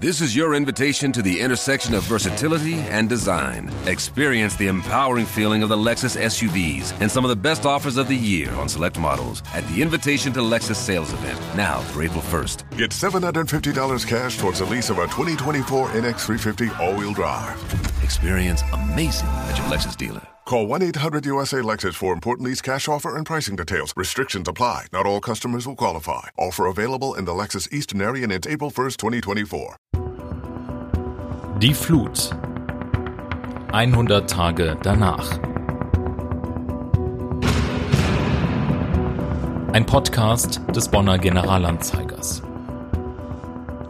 This is your invitation to the intersection of versatility and design. Experience the empowering feeling of the Lexus SUVs and some of the best offers of the year on select models at the Invitation to Lexus sales event, now through April 1st. Get $750 cash towards the lease of a 2024 NX350 all-wheel drive. Experience amazing at your Lexus dealer. Call 1-800-USA-LEXUS for important lease cash offer and pricing details. Restrictions apply. Not all customers will qualify. Offer available in the Lexus Eastern area and it's April 1st, 2024. Die Flut. 100 Tage danach. Ein Podcast des Bonner Generalanzeigers.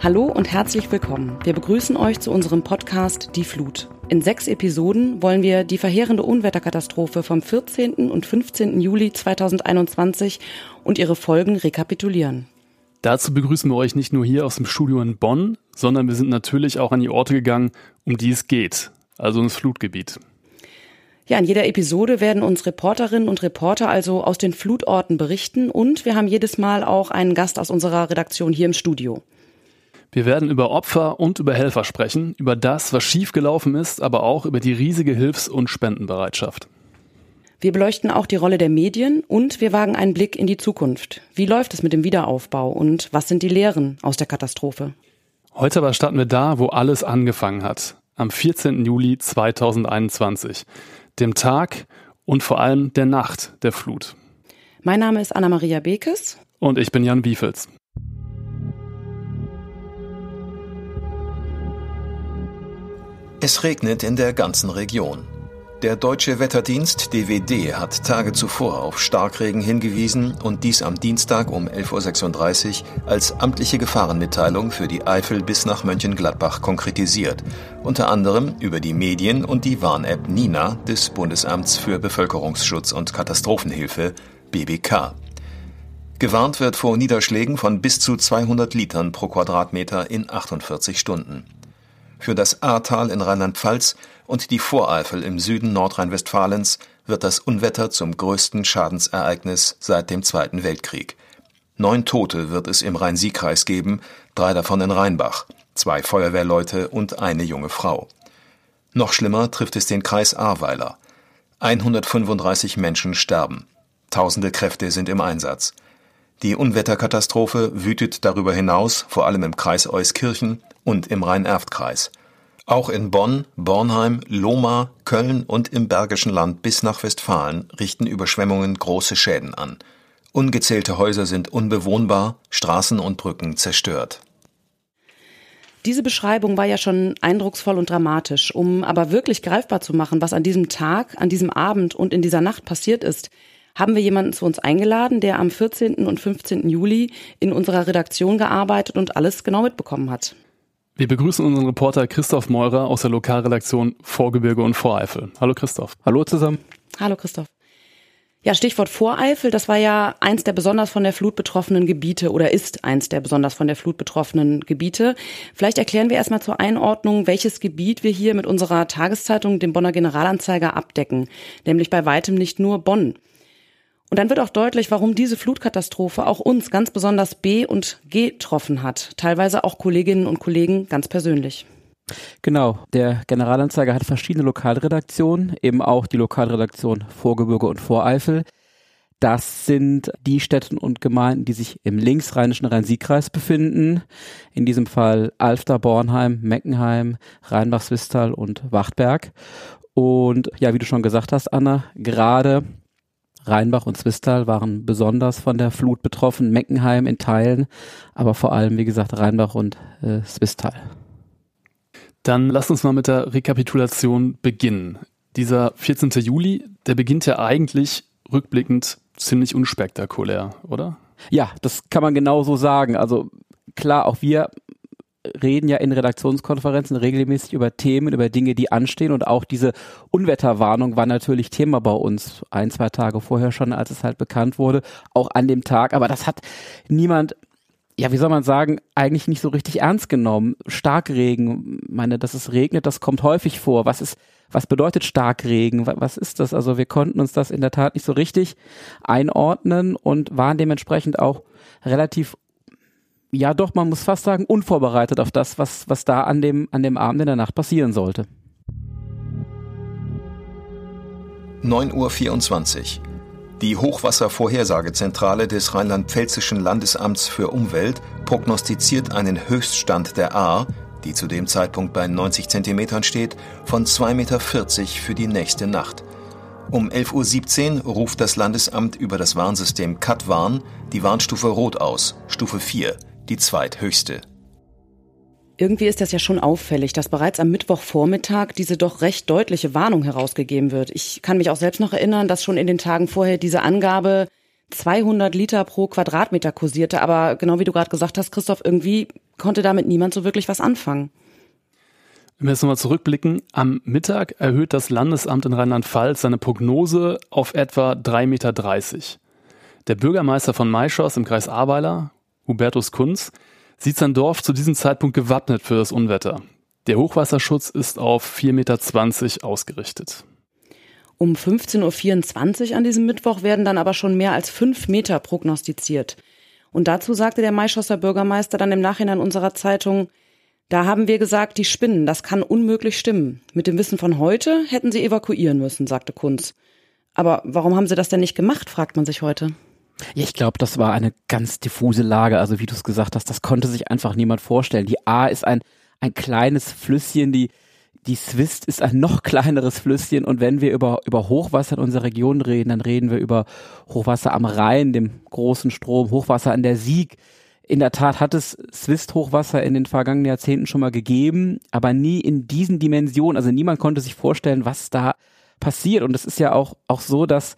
Hallo und herzlich willkommen. Wir begrüßen euch zu unserem Podcast Die Flut. In sechs Episoden wollen wir die verheerende Unwetterkatastrophe vom 14. und 15. Juli 2021 und ihre Folgen rekapitulieren. Dazu begrüßen wir euch nicht nur hier aus dem Studio in Bonn, sondern wir sind natürlich auch an die Orte gegangen, um die es geht, also ins Flutgebiet. Ja, in jeder Episode werden uns Reporterinnen und Reporter also aus den Flutorten berichten und wir haben jedes Mal auch einen Gast aus unserer Redaktion hier im Studio. Wir werden über Opfer und über Helfer sprechen, über das, was schiefgelaufen ist, aber auch über die riesige Hilfs- und Spendenbereitschaft. Wir beleuchten auch die Rolle der Medien und wir wagen einen Blick in die Zukunft. Wie läuft es mit dem Wiederaufbau und was sind die Lehren aus der Katastrophe? Heute aber starten wir da, wo alles angefangen hat. Am 14. Juli 2021. Dem Tag und vor allem der Nacht der Flut. Mein Name ist Anna-Maria Bekes. Und ich bin Jan Wiefels. Es regnet in der ganzen Region. Der deutsche Wetterdienst DWD hat Tage zuvor auf Starkregen hingewiesen und dies am Dienstag um 11.36 Uhr als amtliche Gefahrenmitteilung für die Eifel bis nach Mönchengladbach konkretisiert, unter anderem über die Medien und die Warn-App Nina des Bundesamts für Bevölkerungsschutz und Katastrophenhilfe BBK. Gewarnt wird vor Niederschlägen von bis zu 200 Litern pro Quadratmeter in 48 Stunden. Für das Ahrtal in Rheinland-Pfalz und die Voreifel im Süden Nordrhein-Westfalens wird das Unwetter zum größten Schadensereignis seit dem Zweiten Weltkrieg. Neun Tote wird es im Rhein-Sieg-Kreis geben, drei davon in Rheinbach, zwei Feuerwehrleute und eine junge Frau. Noch schlimmer trifft es den Kreis Ahrweiler. 135 Menschen sterben. Tausende Kräfte sind im Einsatz. Die Unwetterkatastrophe wütet darüber hinaus vor allem im Kreis Euskirchen und im Rhein-Erft-Kreis. Auch in Bonn, Bornheim, Lohmar, Köln und im Bergischen Land bis nach Westfalen richten Überschwemmungen große Schäden an. Ungezählte Häuser sind unbewohnbar, Straßen und Brücken zerstört. Diese Beschreibung war ja schon eindrucksvoll und dramatisch. Um aber wirklich greifbar zu machen, was an diesem Tag, an diesem Abend und in dieser Nacht passiert ist, haben wir jemanden zu uns eingeladen, der am 14. und 15. Juli in unserer Redaktion gearbeitet und alles genau mitbekommen hat. Wir begrüßen unseren Reporter Christoph Meurer aus der Lokalredaktion Vorgebirge und Voreifel. Hallo Christoph. Hallo zusammen. Hallo Christoph. Ja, Stichwort Voreifel, das war ja eins der besonders von der Flut betroffenen Gebiete oder ist eins der besonders von der Flut betroffenen Gebiete. Vielleicht erklären wir erstmal zur Einordnung, welches Gebiet wir hier mit unserer Tageszeitung, dem Bonner Generalanzeiger, abdecken. Nämlich bei weitem nicht nur Bonn. Und dann wird auch deutlich, warum diese Flutkatastrophe auch uns ganz besonders B und G getroffen hat. Teilweise auch Kolleginnen und Kollegen ganz persönlich. Genau, der Generalanzeiger hat verschiedene Lokalredaktionen, eben auch die Lokalredaktion Vorgebirge und Voreifel. Das sind die Städte und Gemeinden, die sich im linksrheinischen Rhein-Sieg-Kreis befinden. In diesem Fall Alfter, Bornheim, Meckenheim, Rheinbach-Swistal und Wachtberg. Und ja, wie du schon gesagt hast, Anna, gerade Rheinbach und Zwistal waren besonders von der Flut betroffen, Meckenheim in Teilen, aber vor allem, wie gesagt, Rheinbach und äh, Zwistal. Dann lass uns mal mit der Rekapitulation beginnen. Dieser 14. Juli, der beginnt ja eigentlich rückblickend ziemlich unspektakulär, oder? Ja, das kann man genau so sagen. Also klar, auch wir reden ja in Redaktionskonferenzen regelmäßig über Themen, über Dinge, die anstehen und auch diese Unwetterwarnung war natürlich Thema bei uns ein, zwei Tage vorher schon, als es halt bekannt wurde, auch an dem Tag, aber das hat niemand ja, wie soll man sagen, eigentlich nicht so richtig ernst genommen. Starkregen, meine, dass es regnet, das kommt häufig vor. Was ist, was bedeutet Starkregen? Was ist das? Also wir konnten uns das in der Tat nicht so richtig einordnen und waren dementsprechend auch relativ ja doch, man muss fast sagen, unvorbereitet auf das, was, was da an dem, an dem Abend in der Nacht passieren sollte. 9.24 Uhr. Die Hochwasservorhersagezentrale des Rheinland-Pfälzischen Landesamts für Umwelt prognostiziert einen Höchststand der A, die zu dem Zeitpunkt bei 90 Zentimetern steht, von 2,40 Meter für die nächste Nacht. Um 11.17 Uhr ruft das Landesamt über das Warnsystem CAT-Warn die Warnstufe Rot aus, Stufe 4, die zweithöchste. Irgendwie ist das ja schon auffällig, dass bereits am Mittwochvormittag diese doch recht deutliche Warnung herausgegeben wird. Ich kann mich auch selbst noch erinnern, dass schon in den Tagen vorher diese Angabe 200 Liter pro Quadratmeter kursierte. Aber genau wie du gerade gesagt hast, Christoph, irgendwie konnte damit niemand so wirklich was anfangen. Wenn wir jetzt nochmal zurückblicken, am Mittag erhöht das Landesamt in Rheinland-Pfalz seine Prognose auf etwa 3,30 Meter. Der Bürgermeister von Maischoss im Kreis Ahrweiler, Hubertus Kunz, sieht sein Dorf zu diesem Zeitpunkt gewappnet für das Unwetter. Der Hochwasserschutz ist auf 4,20 Meter ausgerichtet. Um 15.24 Uhr an diesem Mittwoch werden dann aber schon mehr als fünf Meter prognostiziert. Und dazu sagte der Maischosser Bürgermeister dann im Nachhinein unserer Zeitung, da haben wir gesagt, die spinnen, das kann unmöglich stimmen. Mit dem Wissen von heute hätten sie evakuieren müssen, sagte Kunz. Aber warum haben sie das denn nicht gemacht, fragt man sich heute. Ja, ich glaube, das war eine ganz diffuse Lage. Also wie du es gesagt hast, das konnte sich einfach niemand vorstellen. Die A ist ein, ein kleines Flüsschen, die, die Swist ist ein noch kleineres Flüsschen. Und wenn wir über, über Hochwasser in unserer Region reden, dann reden wir über Hochwasser am Rhein, dem großen Strom, Hochwasser an der Sieg. In der Tat hat es Swist-Hochwasser in den vergangenen Jahrzehnten schon mal gegeben, aber nie in diesen Dimensionen. Also niemand konnte sich vorstellen, was da passiert. Und es ist ja auch, auch so, dass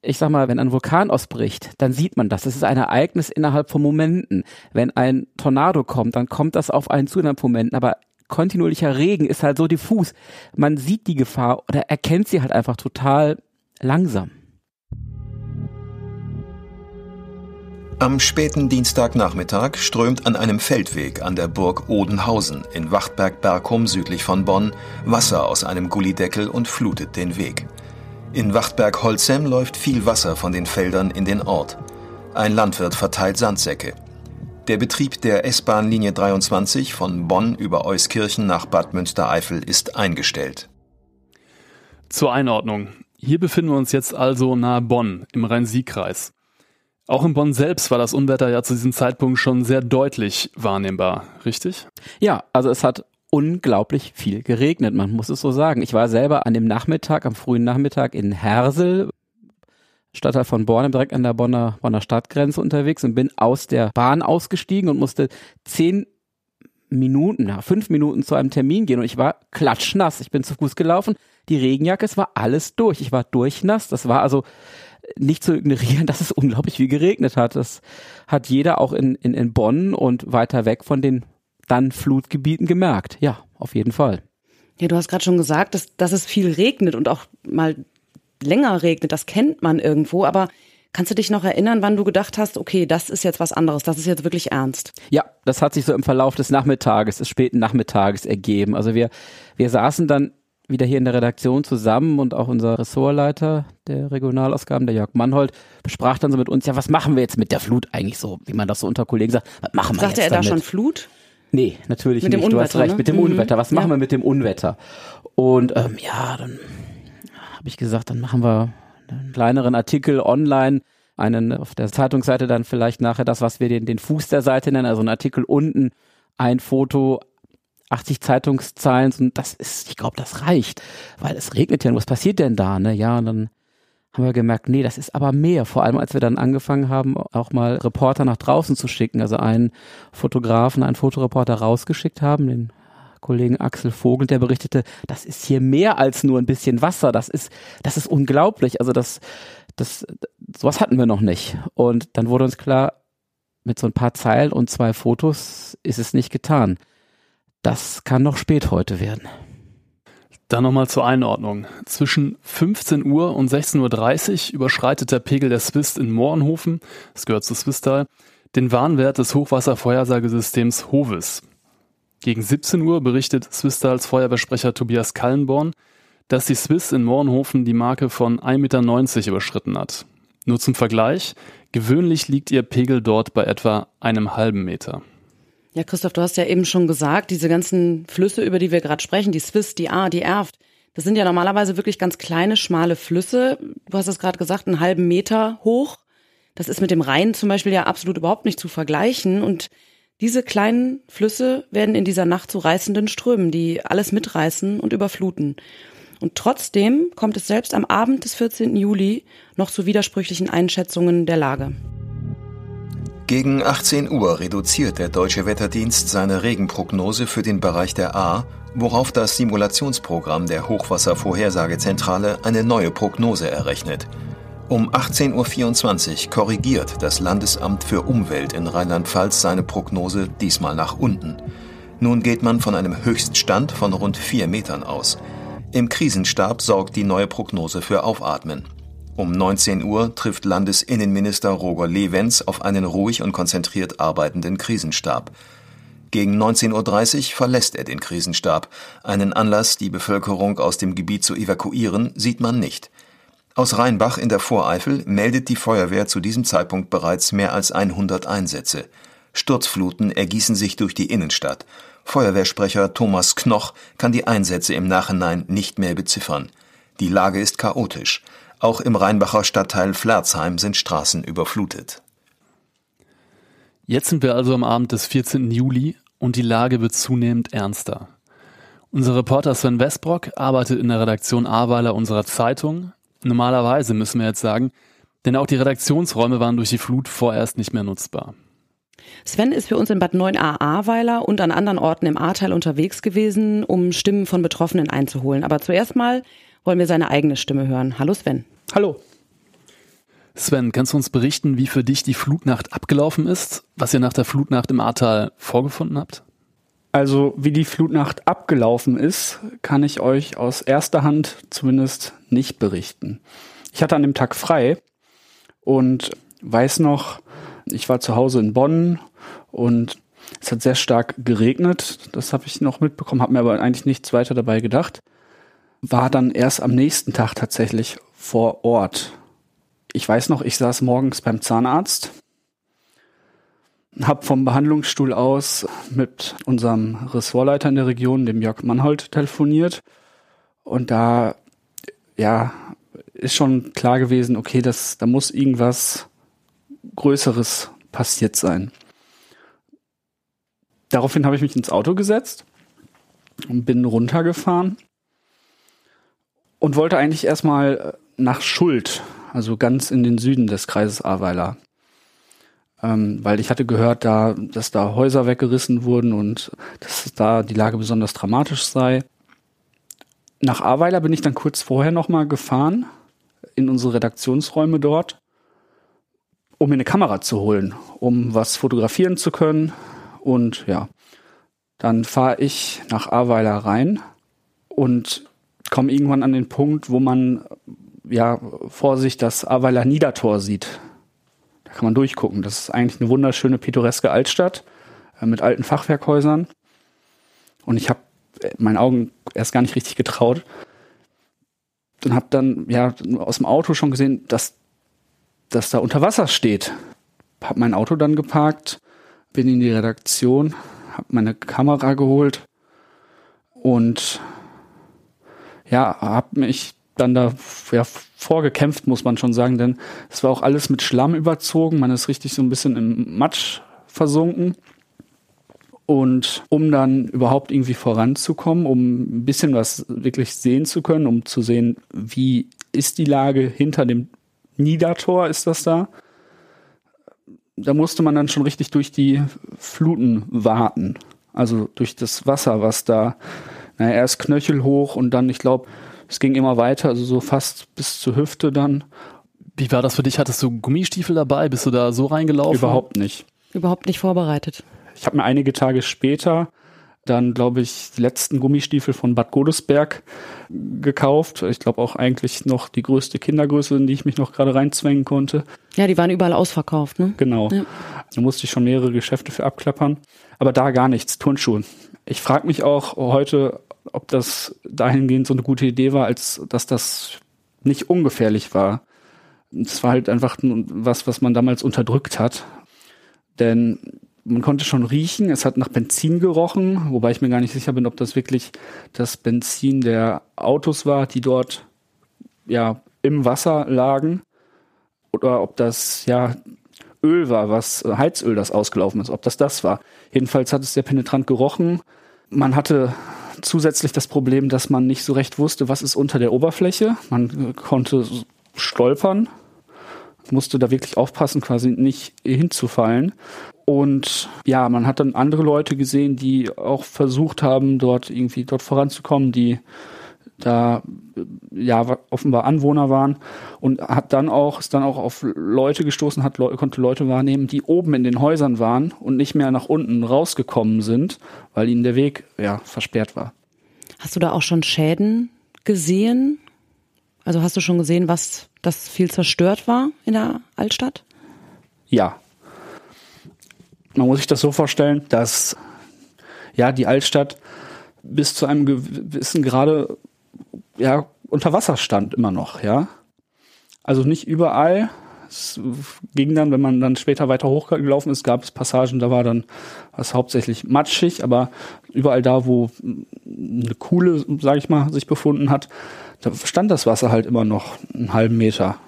ich sag mal, wenn ein Vulkan ausbricht, dann sieht man das. Das ist ein Ereignis innerhalb von Momenten. Wenn ein Tornado kommt, dann kommt das auf einen zu innerhalb von Momenten. Aber kontinuierlicher Regen ist halt so diffus. Man sieht die Gefahr oder erkennt sie halt einfach total langsam. Am späten Dienstagnachmittag strömt an einem Feldweg an der Burg Odenhausen in Wachtberg-Bergum südlich von Bonn Wasser aus einem Gullideckel und flutet den Weg. In Wachtberg-Holzem läuft viel Wasser von den Feldern in den Ort. Ein Landwirt verteilt Sandsäcke. Der Betrieb der S-Bahn-Linie 23 von Bonn über Euskirchen nach Bad Münstereifel ist eingestellt. Zur Einordnung. Hier befinden wir uns jetzt also nahe Bonn im Rhein-Sieg-Kreis. Auch in Bonn selbst war das Unwetter ja zu diesem Zeitpunkt schon sehr deutlich wahrnehmbar, richtig? Ja, also es hat unglaublich viel geregnet, man muss es so sagen. Ich war selber an dem Nachmittag, am frühen Nachmittag in Hersel, Stadtteil von Bornem, direkt an der Bonner, Bonner Stadtgrenze unterwegs und bin aus der Bahn ausgestiegen und musste zehn Minuten, na, fünf Minuten zu einem Termin gehen und ich war klatschnass. Ich bin zu Fuß gelaufen, die Regenjacke, es war alles durch. Ich war durchnass. Das war also nicht zu ignorieren, dass es unglaublich viel geregnet hat. Das hat jeder auch in, in, in Bonn und weiter weg von den dann Flutgebieten gemerkt. Ja, auf jeden Fall. Ja, du hast gerade schon gesagt, dass, dass es viel regnet und auch mal länger regnet. Das kennt man irgendwo, aber Kannst du dich noch erinnern, wann du gedacht hast, okay, das ist jetzt was anderes, das ist jetzt wirklich ernst? Ja, das hat sich so im Verlauf des Nachmittages, des späten Nachmittages ergeben. Also wir, wir saßen dann wieder hier in der Redaktion zusammen und auch unser Ressortleiter der Regionalausgaben, der Jörg Mannhold, besprach dann so mit uns, ja, was machen wir jetzt mit der Flut eigentlich so, wie man das so unter Kollegen sagt, was machen wir Sagte jetzt er damit? da schon Flut? Nee, natürlich Mit dem nicht. du hast Unwetter, recht, ne? mit dem Mhm. Unwetter. Was machen Ja. wir mit dem Unwetter? Und ähm, ja, dann habe ich gesagt, dann machen wir einen kleineren Artikel online, einen auf der Zeitungsseite dann vielleicht nachher das, was wir den, den Fuß der Seite nennen, also ein Artikel unten, ein Foto, 80 Zeitungszeilen und das ist, ich glaube, das reicht, weil es regnet ja. Und was passiert denn da? Ne? Ja, und dann haben wir gemerkt, nee, das ist aber mehr. Vor allem, als wir dann angefangen haben, auch mal Reporter nach draußen zu schicken. Also einen Fotografen, einen Fotoreporter rausgeschickt haben, den Kollegen Axel Vogel, der berichtete, das ist hier mehr als nur ein bisschen Wasser. Das ist, das ist unglaublich. Also das, das, sowas hatten wir noch nicht. Und dann wurde uns klar, mit so ein paar Zeilen und zwei Fotos ist es nicht getan. Das kann noch spät heute werden. Dann nochmal zur Einordnung. Zwischen 15 Uhr und 16.30 Uhr überschreitet der Pegel der Swist in Mohrenhofen, das gehört zu Swistal, den Warnwert des Hochwasservorhersagesystems HOVES. Gegen 17 Uhr berichtet Swistals Feuerwehrsprecher Tobias Kallenborn, dass die Swiss in Mohrenhofen die Marke von 1,90 Meter überschritten hat. Nur zum Vergleich, gewöhnlich liegt ihr Pegel dort bei etwa einem halben Meter. Ja, Christoph, du hast ja eben schon gesagt, diese ganzen Flüsse, über die wir gerade sprechen, die Swiss, die A, die Erft, das sind ja normalerweise wirklich ganz kleine, schmale Flüsse. Du hast es gerade gesagt, einen halben Meter hoch. Das ist mit dem Rhein zum Beispiel ja absolut überhaupt nicht zu vergleichen. Und diese kleinen Flüsse werden in dieser Nacht zu reißenden Strömen, die alles mitreißen und überfluten. Und trotzdem kommt es selbst am Abend des 14. Juli noch zu widersprüchlichen Einschätzungen der Lage. Gegen 18 Uhr reduziert der Deutsche Wetterdienst seine Regenprognose für den Bereich der A, worauf das Simulationsprogramm der Hochwasservorhersagezentrale eine neue Prognose errechnet. Um 18.24 Uhr korrigiert das Landesamt für Umwelt in Rheinland-Pfalz seine Prognose diesmal nach unten. Nun geht man von einem Höchststand von rund vier Metern aus. Im Krisenstab sorgt die neue Prognose für Aufatmen. Um 19 Uhr trifft Landesinnenminister Roger Lewens auf einen ruhig und konzentriert arbeitenden Krisenstab. Gegen 19.30 Uhr verlässt er den Krisenstab. Einen Anlass, die Bevölkerung aus dem Gebiet zu evakuieren, sieht man nicht. Aus Rheinbach in der Voreifel meldet die Feuerwehr zu diesem Zeitpunkt bereits mehr als 100 Einsätze. Sturzfluten ergießen sich durch die Innenstadt. Feuerwehrsprecher Thomas Knoch kann die Einsätze im Nachhinein nicht mehr beziffern. Die Lage ist chaotisch. Auch im Rheinbacher Stadtteil Flerzheim sind Straßen überflutet. Jetzt sind wir also am Abend des 14. Juli und die Lage wird zunehmend ernster. Unser Reporter Sven Westbrock arbeitet in der Redaktion Ahrweiler unserer Zeitung. Normalerweise müssen wir jetzt sagen, denn auch die Redaktionsräume waren durch die Flut vorerst nicht mehr nutzbar. Sven ist für uns in Bad 9a Ahrweiler und an anderen Orten im Ahrteil unterwegs gewesen, um Stimmen von Betroffenen einzuholen. Aber zuerst mal wollen wir seine eigene Stimme hören. Hallo Sven. Hallo. Sven, kannst du uns berichten, wie für dich die Flutnacht abgelaufen ist, was ihr nach der Flutnacht im Ahrtal vorgefunden habt? Also, wie die Flutnacht abgelaufen ist, kann ich euch aus erster Hand zumindest nicht berichten. Ich hatte an dem Tag frei und weiß noch, ich war zu Hause in Bonn und es hat sehr stark geregnet. Das habe ich noch mitbekommen, habe mir aber eigentlich nichts weiter dabei gedacht war dann erst am nächsten Tag tatsächlich vor Ort. Ich weiß noch, ich saß morgens beim Zahnarzt, habe vom Behandlungsstuhl aus mit unserem Ressortleiter in der Region, dem Jörg Mannhold, telefoniert. Und da, ja, ist schon klar gewesen, okay, das, da muss irgendwas Größeres passiert sein. Daraufhin habe ich mich ins Auto gesetzt und bin runtergefahren und wollte eigentlich erstmal äh, nach Schuld, also ganz in den Süden des Kreises Ahrweiler. Ähm, weil ich hatte gehört, da, dass da Häuser weggerissen wurden und dass da die Lage besonders dramatisch sei. Nach Ahrweiler bin ich dann kurz vorher nochmal gefahren, in unsere Redaktionsräume dort, um mir eine Kamera zu holen, um was fotografieren zu können. Und ja, dann fahre ich nach Ahrweiler rein und komme irgendwann an den Punkt, wo man ja vor sich das Aweiler Niedertor sieht. Da kann man durchgucken. Das ist eigentlich eine wunderschöne pittoreske Altstadt äh, mit alten Fachwerkhäusern. Und ich habe äh, meinen Augen erst gar nicht richtig getraut. Und habe dann ja aus dem Auto schon gesehen, dass das da unter Wasser steht. Habe mein Auto dann geparkt, bin in die Redaktion, habe meine Kamera geholt und ja, habe mich dann da ja, vorgekämpft, muss man schon sagen, denn es war auch alles mit Schlamm überzogen. Man ist richtig so ein bisschen im Matsch versunken. Und um dann überhaupt irgendwie voranzukommen, um ein bisschen was wirklich sehen zu können, um zu sehen, wie ist die Lage hinter dem Niedertor, ist das da? Da musste man dann schon richtig durch die Fluten warten. Also durch das Wasser, was da naja, erst knöchelhoch und dann, ich glaube, es ging immer weiter, also so fast bis zur Hüfte dann. Wie war das für dich? Hattest du Gummistiefel dabei? Bist du da so reingelaufen? Überhaupt nicht. Überhaupt nicht vorbereitet. Ich habe mir einige Tage später dann, glaube ich, die letzten Gummistiefel von Bad Godesberg gekauft. Ich glaube auch eigentlich noch die größte Kindergröße, in die ich mich noch gerade reinzwängen konnte. Ja, die waren überall ausverkauft, ne? Genau. Ja. Da musste ich schon mehrere Geschäfte für abklappern. Aber da gar nichts, Turnschuhe. Ich frage mich auch heute, ob das dahingehend so eine gute Idee war, als dass das nicht ungefährlich war. Es war halt einfach was, was man damals unterdrückt hat. Denn man konnte schon riechen, es hat nach Benzin gerochen, wobei ich mir gar nicht sicher bin, ob das wirklich das Benzin der Autos war, die dort ja im Wasser lagen oder ob das ja Öl war, was Heizöl, das ausgelaufen ist, ob das das war. Jedenfalls hat es sehr penetrant gerochen. Man hatte zusätzlich das Problem, dass man nicht so recht wusste, was ist unter der Oberfläche. Man konnte stolpern, musste da wirklich aufpassen, quasi nicht hinzufallen. Und ja, man hat dann andere Leute gesehen, die auch versucht haben, dort irgendwie dort voranzukommen, die da ja offenbar Anwohner waren und hat dann auch ist dann auch auf Leute gestoßen, hat konnte Leute wahrnehmen, die oben in den Häusern waren und nicht mehr nach unten rausgekommen sind, weil ihnen der Weg ja versperrt war. Hast du da auch schon Schäden gesehen? Also hast du schon gesehen, was das viel zerstört war in der Altstadt? Ja. Man muss sich das so vorstellen, dass ja die Altstadt bis zu einem gewissen Grade ja, unter Wasser stand immer noch, ja. Also nicht überall. Es ging dann, wenn man dann später weiter hochgelaufen ist, gab es Passagen, da war dann was hauptsächlich matschig, aber überall da, wo eine Kuhle, sage ich mal, sich befunden hat, da stand das Wasser halt immer noch einen halben Meter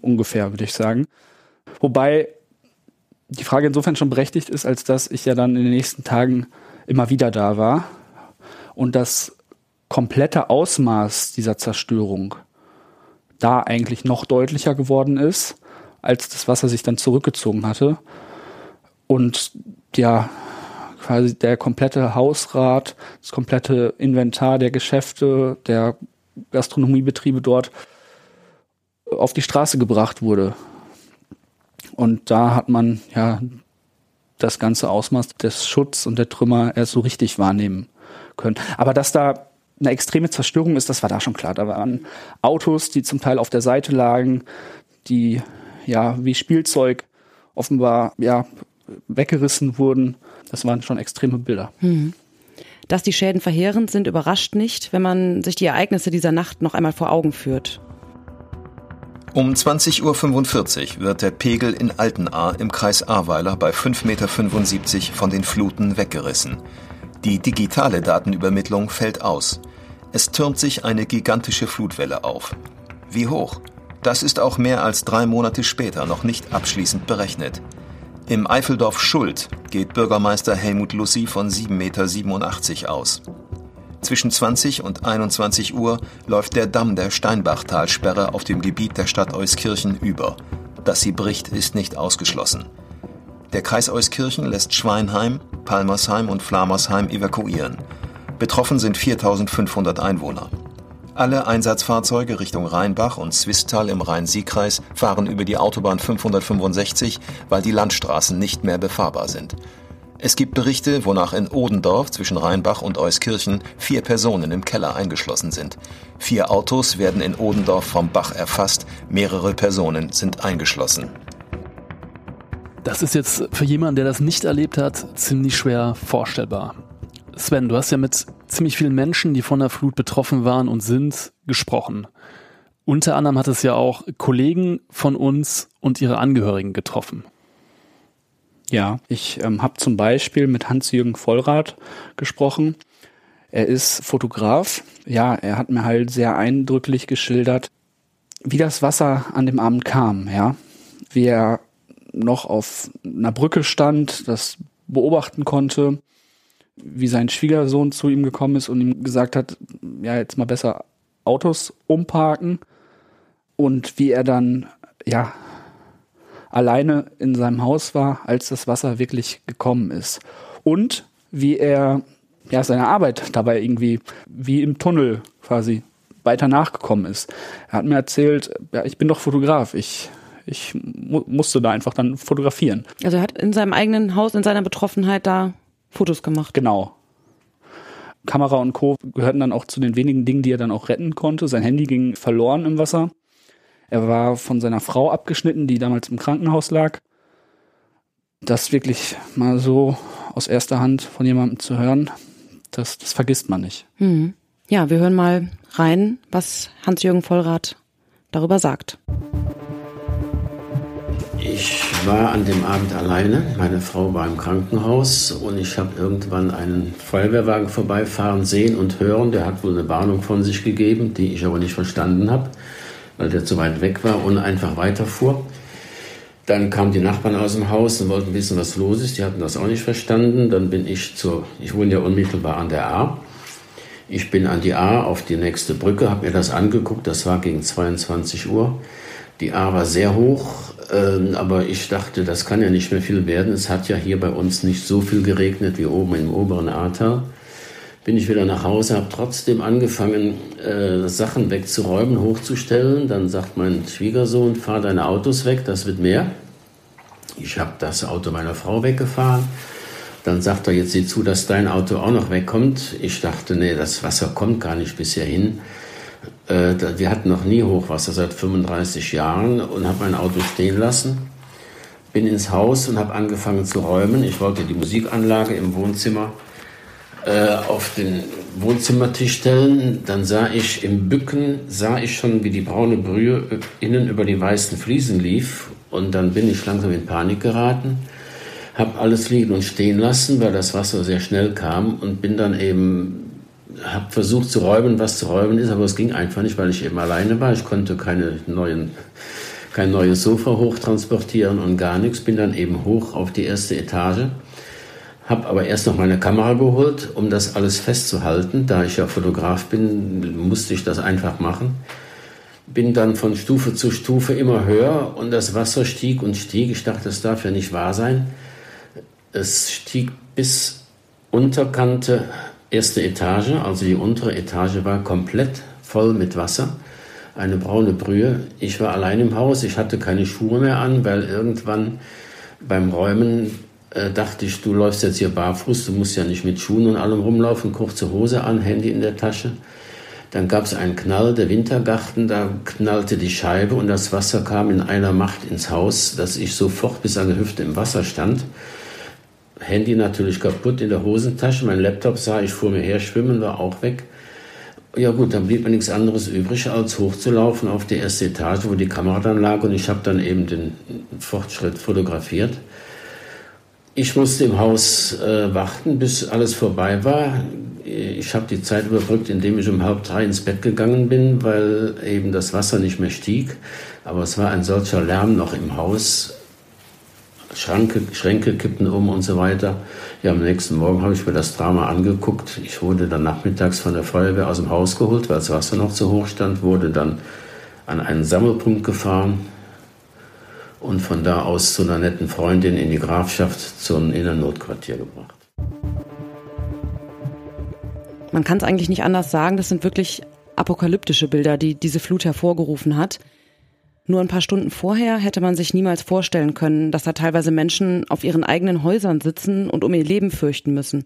ungefähr, würde ich sagen. Wobei die Frage insofern schon berechtigt ist, als dass ich ja dann in den nächsten Tagen immer wieder da war und das komplette Ausmaß dieser Zerstörung da eigentlich noch deutlicher geworden ist, als das Wasser sich dann zurückgezogen hatte. Und ja, quasi der komplette Hausrat, das komplette Inventar der Geschäfte, der Gastronomiebetriebe dort auf die Straße gebracht wurde. Und da hat man ja das ganze Ausmaß des Schutz und der Trümmer erst so richtig wahrnehmen können. Aber dass da eine extreme Zerstörung ist, das war da schon klar. Da waren Autos, die zum Teil auf der Seite lagen, die ja wie Spielzeug offenbar ja weggerissen wurden. Das waren schon extreme Bilder. Hm. Dass die Schäden verheerend sind, überrascht nicht, wenn man sich die Ereignisse dieser Nacht noch einmal vor Augen führt. Um 20.45 Uhr wird der Pegel in Altenahr im Kreis Ahrweiler bei 5,75 Meter von den Fluten weggerissen. Die digitale Datenübermittlung fällt aus. Es türmt sich eine gigantische Flutwelle auf. Wie hoch? Das ist auch mehr als drei Monate später noch nicht abschließend berechnet. Im Eifeldorf Schuld geht Bürgermeister Helmut Lussi von 7,87 Meter aus. Zwischen 20 und 21 Uhr läuft der Damm der Steinbachtalsperre auf dem Gebiet der Stadt Euskirchen über. Dass sie bricht, ist nicht ausgeschlossen. Der Kreis Euskirchen lässt Schweinheim, Palmersheim und Flamersheim evakuieren. Betroffen sind 4500 Einwohner. Alle Einsatzfahrzeuge Richtung Rheinbach und Zwistal im Rhein-Sieg-Kreis fahren über die Autobahn 565, weil die Landstraßen nicht mehr befahrbar sind. Es gibt Berichte, wonach in Odendorf zwischen Rheinbach und Euskirchen vier Personen im Keller eingeschlossen sind. Vier Autos werden in Odendorf vom Bach erfasst, mehrere Personen sind eingeschlossen. Das ist jetzt für jemanden, der das nicht erlebt hat, ziemlich schwer vorstellbar. Sven, du hast ja mit ziemlich vielen Menschen, die von der Flut betroffen waren und sind, gesprochen. Unter anderem hat es ja auch Kollegen von uns und ihre Angehörigen getroffen. Ja, ich ähm, habe zum Beispiel mit Hans-Jürgen Vollrath gesprochen. Er ist Fotograf. Ja, er hat mir halt sehr eindrücklich geschildert, wie das Wasser an dem Abend kam, ja. Wie er noch auf einer Brücke stand, das beobachten konnte, wie sein Schwiegersohn zu ihm gekommen ist und ihm gesagt hat, ja, jetzt mal besser Autos umparken und wie er dann, ja, alleine in seinem Haus war, als das Wasser wirklich gekommen ist. Und wie er ja seine Arbeit dabei irgendwie wie im Tunnel quasi weiter nachgekommen ist. Er hat mir erzählt, ja, ich bin doch Fotograf, ich ich mu musste da einfach dann fotografieren. Also er hat in seinem eigenen Haus, in seiner Betroffenheit da Fotos gemacht. Genau. Kamera und Co. gehörten dann auch zu den wenigen Dingen, die er dann auch retten konnte. Sein Handy ging verloren im Wasser. Er war von seiner Frau abgeschnitten, die damals im Krankenhaus lag. Das wirklich mal so aus erster Hand von jemandem zu hören, das, das vergisst man nicht. Hm. Ja, wir hören mal rein, was Hans-Jürgen Vollrath darüber sagt. Ich war an dem Abend alleine. Meine Frau war im Krankenhaus und ich habe irgendwann einen Feuerwehrwagen vorbeifahren sehen und hören. Der hat wohl eine Warnung von sich gegeben, die ich aber nicht verstanden habe, weil der zu weit weg war und einfach weiterfuhr. Dann kamen die Nachbarn aus dem Haus und wollten wissen, was los ist. Die hatten das auch nicht verstanden. Dann bin ich zur, ich wohne ja unmittelbar an der A. Ich bin an die A auf die nächste Brücke, habe mir das angeguckt. Das war gegen 22 Uhr. Die A war sehr hoch, äh, aber ich dachte, das kann ja nicht mehr viel werden. Es hat ja hier bei uns nicht so viel geregnet wie oben im oberen Ahrtal. Bin ich wieder nach Hause, habe trotzdem angefangen, äh, Sachen wegzuräumen, hochzustellen. Dann sagt mein Schwiegersohn, fahr deine Autos weg, das wird mehr. Ich habe das Auto meiner Frau weggefahren. Dann sagt er, jetzt sieh zu, dass dein Auto auch noch wegkommt. Ich dachte, nee, das Wasser kommt gar nicht bisher hin. Äh, wir hatten noch nie Hochwasser seit 35 Jahren und habe mein Auto stehen lassen. Bin ins Haus und habe angefangen zu räumen. Ich wollte die Musikanlage im Wohnzimmer äh, auf den Wohnzimmertisch stellen. Dann sah ich im Bücken, sah ich schon, wie die braune Brühe innen über die weißen Fliesen lief. Und dann bin ich langsam in Panik geraten, habe alles liegen und stehen lassen, weil das Wasser sehr schnell kam und bin dann eben habe versucht zu räumen, was zu räumen ist, aber es ging einfach nicht, weil ich eben alleine war. Ich konnte keine neuen, kein neues Sofa hochtransportieren und gar nichts. Bin dann eben hoch auf die erste Etage, habe aber erst noch meine Kamera geholt, um das alles festzuhalten. Da ich ja Fotograf bin, musste ich das einfach machen. Bin dann von Stufe zu Stufe immer höher und das Wasser stieg und stieg. Ich dachte, das darf ja nicht wahr sein. Es stieg bis Unterkante erste Etage, also die untere Etage war komplett voll mit Wasser, eine braune Brühe. Ich war allein im Haus, ich hatte keine Schuhe mehr an, weil irgendwann beim Räumen äh, dachte ich, du läufst jetzt hier barfuß, du musst ja nicht mit Schuhen und allem rumlaufen, kurze Hose an, Handy in der Tasche. Dann gab es einen Knall, der Wintergarten, da knallte die Scheibe und das Wasser kam in einer Macht ins Haus, dass ich sofort bis an die Hüfte im Wasser stand. Handy natürlich kaputt in der Hosentasche. Mein Laptop sah ich vor mir her schwimmen, war auch weg. Ja gut, dann blieb mir nichts anderes übrig, als hochzulaufen auf die erste Etage, wo die Kamera dann lag. Und ich habe dann eben den Fortschritt fotografiert. Ich musste im Haus äh, warten, bis alles vorbei war. Ich habe die Zeit überbrückt, indem ich um halb drei ins Bett gegangen bin, weil eben das Wasser nicht mehr stieg. Aber es war ein solcher Lärm noch im Haus. Schranke, Schränke kippten um und so weiter. Ja, am nächsten Morgen habe ich mir das Drama angeguckt. Ich wurde dann nachmittags von der Feuerwehr aus dem Haus geholt, weil das Wasser noch zu hoch stand, wurde dann an einen Sammelpunkt gefahren und von da aus zu einer netten Freundin in die Grafschaft zum Innernotquartier gebracht. Man kann es eigentlich nicht anders sagen, das sind wirklich apokalyptische Bilder, die diese Flut hervorgerufen hat. Nur ein paar Stunden vorher hätte man sich niemals vorstellen können, dass da teilweise Menschen auf ihren eigenen Häusern sitzen und um ihr Leben fürchten müssen.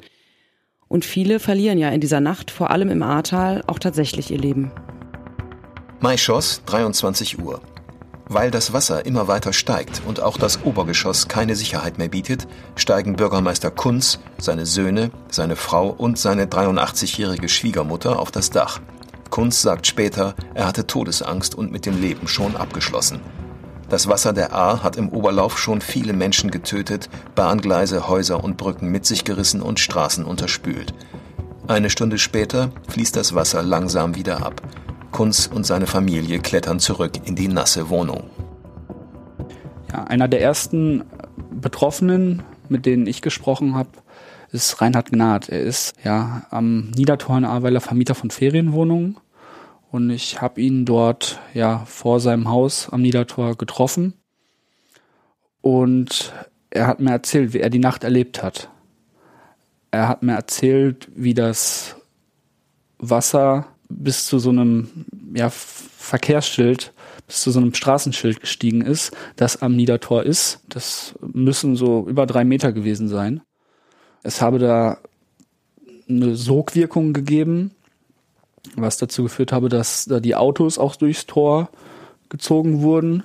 Und viele verlieren ja in dieser Nacht, vor allem im Ahrtal, auch tatsächlich ihr Leben. Maischoss, 23 Uhr. Weil das Wasser immer weiter steigt und auch das Obergeschoss keine Sicherheit mehr bietet, steigen Bürgermeister Kunz, seine Söhne, seine Frau und seine 83-jährige Schwiegermutter auf das Dach. Kunz sagt später, er hatte Todesangst und mit dem Leben schon abgeschlossen. Das Wasser der Ahr hat im Oberlauf schon viele Menschen getötet, Bahngleise, Häuser und Brücken mit sich gerissen und Straßen unterspült. Eine Stunde später fließt das Wasser langsam wieder ab. Kunz und seine Familie klettern zurück in die nasse Wohnung. Ja, einer der ersten Betroffenen, mit denen ich gesprochen habe, ist Reinhard Gnad. Er ist ja am Niedertor in Ahrweiler Vermieter von Ferienwohnungen. Und ich habe ihn dort ja vor seinem Haus am Niedertor getroffen. Und er hat mir erzählt, wie er die Nacht erlebt hat. Er hat mir erzählt, wie das Wasser bis zu so einem ja, Verkehrsschild, bis zu so einem Straßenschild gestiegen ist, das am Niedertor ist. Das müssen so über drei Meter gewesen sein. Es habe da eine Sogwirkung gegeben, was dazu geführt habe, dass da die Autos auch durchs Tor gezogen wurden.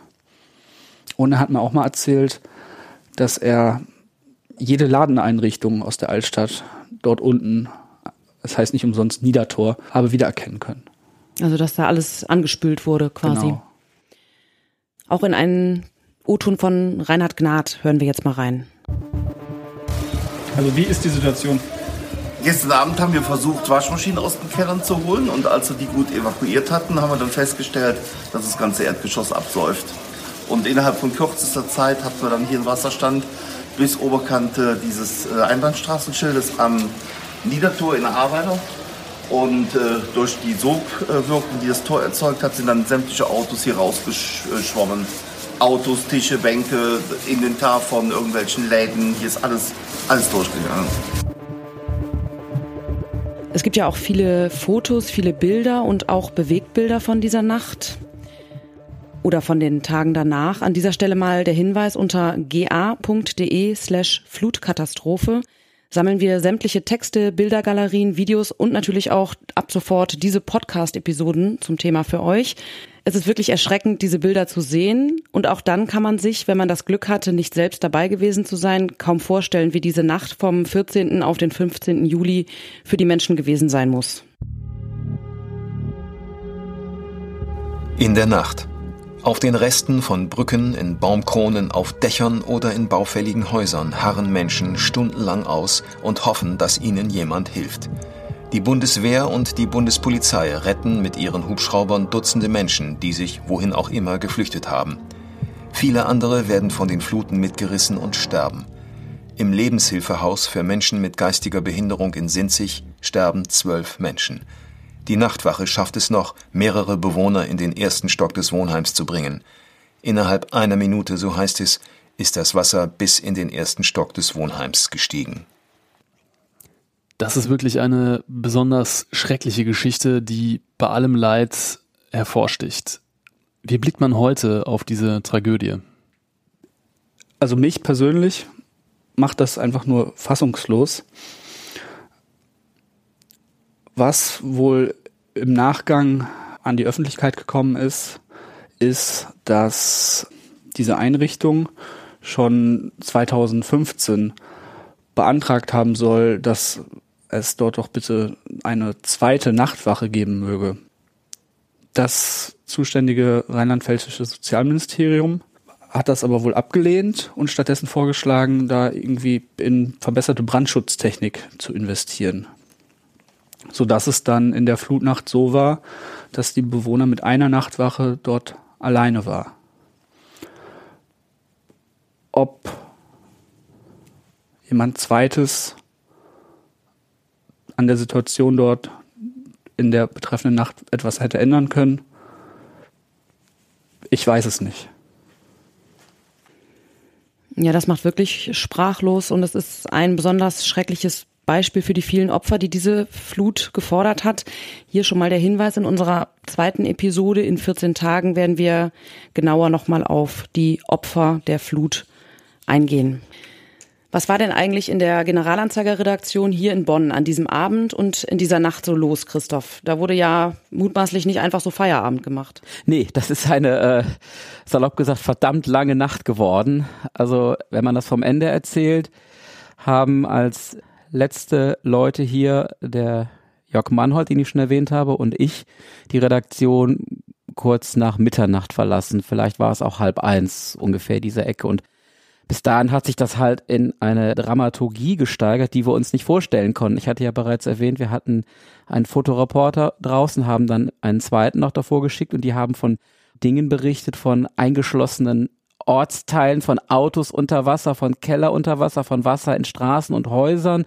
Und er hat mir auch mal erzählt, dass er jede Ladeneinrichtung aus der Altstadt dort unten, das heißt nicht umsonst Niedertor, habe wiedererkennen können. Also dass da alles angespült wurde quasi. Genau. Auch in einen O-Ton von Reinhard Gnad hören wir jetzt mal rein. Also wie ist die Situation? Gestern Abend haben wir versucht, Waschmaschinen aus den Kellern zu holen und als wir die gut evakuiert hatten, haben wir dann festgestellt, dass das ganze Erdgeschoss absäuft. Und innerhalb von kürzester Zeit hatten wir dann hier einen Wasserstand bis Oberkante dieses äh, Einbahnstraßenschildes am Niedertor in Arbeiter. Und äh, durch die Sogwirkung, die das Tor erzeugt hat, sind dann sämtliche Autos hier rausgeschwommen. Autos, Tische, Bänke, Inventar von irgendwelchen Läden, hier ist alles, alles durchgegangen. Es gibt ja auch viele Fotos, viele Bilder und auch Bewegtbilder von dieser Nacht oder von den Tagen danach. An dieser Stelle mal der Hinweis unter ga.de slash Flutkatastrophe sammeln wir sämtliche Texte, Bildergalerien, Videos und natürlich auch ab sofort diese Podcast-Episoden zum Thema für euch. Es ist wirklich erschreckend, diese Bilder zu sehen. Und auch dann kann man sich, wenn man das Glück hatte, nicht selbst dabei gewesen zu sein, kaum vorstellen, wie diese Nacht vom 14. auf den 15. Juli für die Menschen gewesen sein muss. In der Nacht. Auf den Resten von Brücken, in Baumkronen, auf Dächern oder in baufälligen Häusern harren Menschen stundenlang aus und hoffen, dass ihnen jemand hilft. Die Bundeswehr und die Bundespolizei retten mit ihren Hubschraubern Dutzende Menschen, die sich wohin auch immer geflüchtet haben. Viele andere werden von den Fluten mitgerissen und sterben. Im Lebenshilfehaus für Menschen mit geistiger Behinderung in Sinzig sterben zwölf Menschen. Die Nachtwache schafft es noch, mehrere Bewohner in den ersten Stock des Wohnheims zu bringen. Innerhalb einer Minute, so heißt es, ist das Wasser bis in den ersten Stock des Wohnheims gestiegen. Das ist wirklich eine besonders schreckliche Geschichte, die bei allem Leid hervorsticht. Wie blickt man heute auf diese Tragödie? Also mich persönlich macht das einfach nur fassungslos was wohl im Nachgang an die Öffentlichkeit gekommen ist, ist, dass diese Einrichtung schon 2015 beantragt haben soll, dass es dort doch bitte eine zweite Nachtwache geben möge. Das zuständige rheinland-pfälzische Sozialministerium hat das aber wohl abgelehnt und stattdessen vorgeschlagen, da irgendwie in verbesserte Brandschutztechnik zu investieren so dass es dann in der Flutnacht so war, dass die Bewohner mit einer Nachtwache dort alleine war. Ob jemand zweites an der Situation dort in der betreffenden Nacht etwas hätte ändern können, ich weiß es nicht. Ja, das macht wirklich sprachlos und es ist ein besonders schreckliches Beispiel für die vielen Opfer, die diese Flut gefordert hat. Hier schon mal der Hinweis in unserer zweiten Episode. In 14 Tagen werden wir genauer nochmal auf die Opfer der Flut eingehen. Was war denn eigentlich in der Generalanzeigerredaktion hier in Bonn an diesem Abend und in dieser Nacht so los, Christoph? Da wurde ja mutmaßlich nicht einfach so Feierabend gemacht. Nee, das ist eine, äh, salopp gesagt, verdammt lange Nacht geworden. Also, wenn man das vom Ende erzählt, haben als letzte Leute hier, der Jörg Mannhold, den ich schon erwähnt habe, und ich, die Redaktion kurz nach Mitternacht verlassen. Vielleicht war es auch halb eins ungefähr diese Ecke. Und bis dahin hat sich das halt in eine Dramaturgie gesteigert, die wir uns nicht vorstellen konnten. Ich hatte ja bereits erwähnt, wir hatten einen Fotoreporter draußen, haben dann einen zweiten noch davor geschickt und die haben von Dingen berichtet, von eingeschlossenen Ortsteilen, von Autos unter Wasser, von Keller unter Wasser, von Wasser in Straßen und Häusern,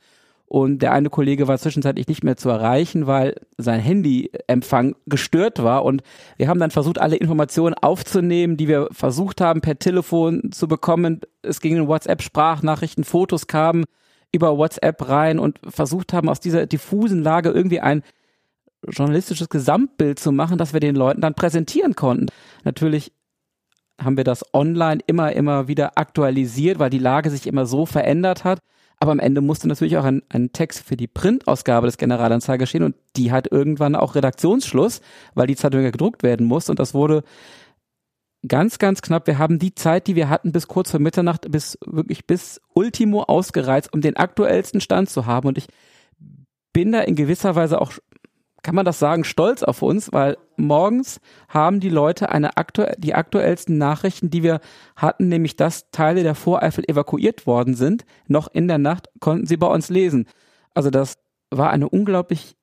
und der eine Kollege war zwischenzeitlich nicht mehr zu erreichen, weil sein Handyempfang gestört war. Und wir haben dann versucht, alle Informationen aufzunehmen, die wir versucht haben, per Telefon zu bekommen. Es gingen WhatsApp-Sprachnachrichten, Fotos kamen über WhatsApp rein und versucht haben, aus dieser diffusen Lage irgendwie ein journalistisches Gesamtbild zu machen, das wir den Leuten dann präsentieren konnten. Natürlich haben wir das online immer, immer wieder aktualisiert, weil die Lage sich immer so verändert hat. Aber am Ende musste natürlich auch ein, ein Text für die Printausgabe des Generalanzeigers stehen und die hat irgendwann auch Redaktionsschluss, weil die Zeitung ja gedruckt werden muss und das wurde ganz, ganz knapp. Wir haben die Zeit, die wir hatten, bis kurz vor Mitternacht, bis wirklich bis Ultimo ausgereizt, um den aktuellsten Stand zu haben. Und ich bin da in gewisser Weise auch, kann man das sagen, stolz auf uns, weil morgens haben die Leute eine aktu die aktuellsten Nachrichten, die wir hatten, nämlich dass Teile der Voreifel evakuiert worden sind, noch in der Nacht konnten sie bei uns lesen. Also das war eine unglaublich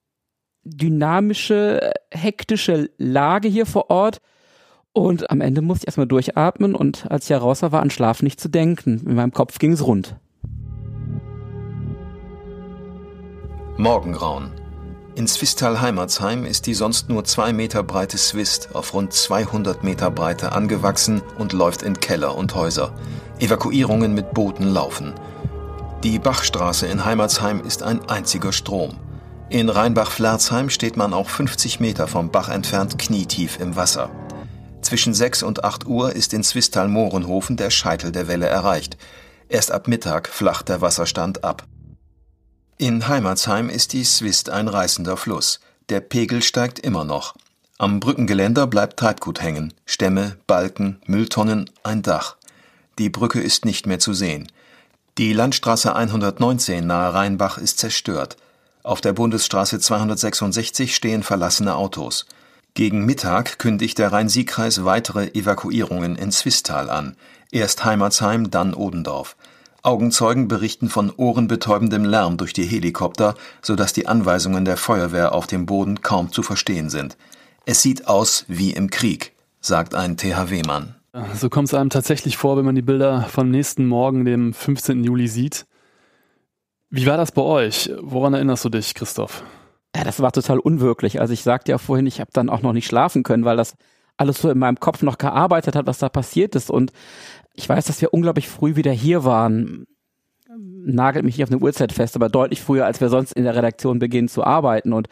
dynamische, hektische Lage hier vor Ort. Und am Ende musste ich erstmal durchatmen und als ich heraus war, war an Schlaf nicht zu denken. In meinem Kopf ging es rund. Morgengrauen. In Swistal Heimatsheim ist die sonst nur zwei Meter breite Swist auf rund 200 Meter Breite angewachsen und läuft in Keller und Häuser. Evakuierungen mit Booten laufen. Die Bachstraße in Heimatsheim ist ein einziger Strom. In Rheinbach-Flerzheim steht man auch 50 Meter vom Bach entfernt knietief im Wasser. Zwischen 6 und 8 Uhr ist in Zwistal-Mohrenhofen der Scheitel der Welle erreicht. Erst ab Mittag flacht der Wasserstand ab. In Heimatsheim ist die Swist ein reißender Fluss. Der Pegel steigt immer noch. Am Brückengeländer bleibt Treibgut hängen. Stämme, Balken, Mülltonnen, ein Dach. Die Brücke ist nicht mehr zu sehen. Die Landstraße 119 nahe Rheinbach ist zerstört. Auf der Bundesstraße 266 stehen verlassene Autos. Gegen Mittag kündigt der Rhein-Sieg-Kreis weitere Evakuierungen in Zwistal an. Erst Heimatsheim, dann Odendorf. Augenzeugen berichten von ohrenbetäubendem Lärm durch die Helikopter, sodass die Anweisungen der Feuerwehr auf dem Boden kaum zu verstehen sind. Es sieht aus wie im Krieg, sagt ein THW-Mann. So kommt es einem tatsächlich vor, wenn man die Bilder vom nächsten Morgen, dem 15. Juli, sieht. Wie war das bei euch? Woran erinnerst du dich, Christoph? Ja, das war total unwirklich. Also ich sagte ja vorhin, ich habe dann auch noch nicht schlafen können, weil das alles so in meinem Kopf noch gearbeitet hat, was da passiert ist. Und ich weiß, dass wir unglaublich früh wieder hier waren. Nagelt mich nicht auf eine Uhrzeit fest, aber deutlich früher, als wir sonst in der Redaktion beginnen zu arbeiten. Und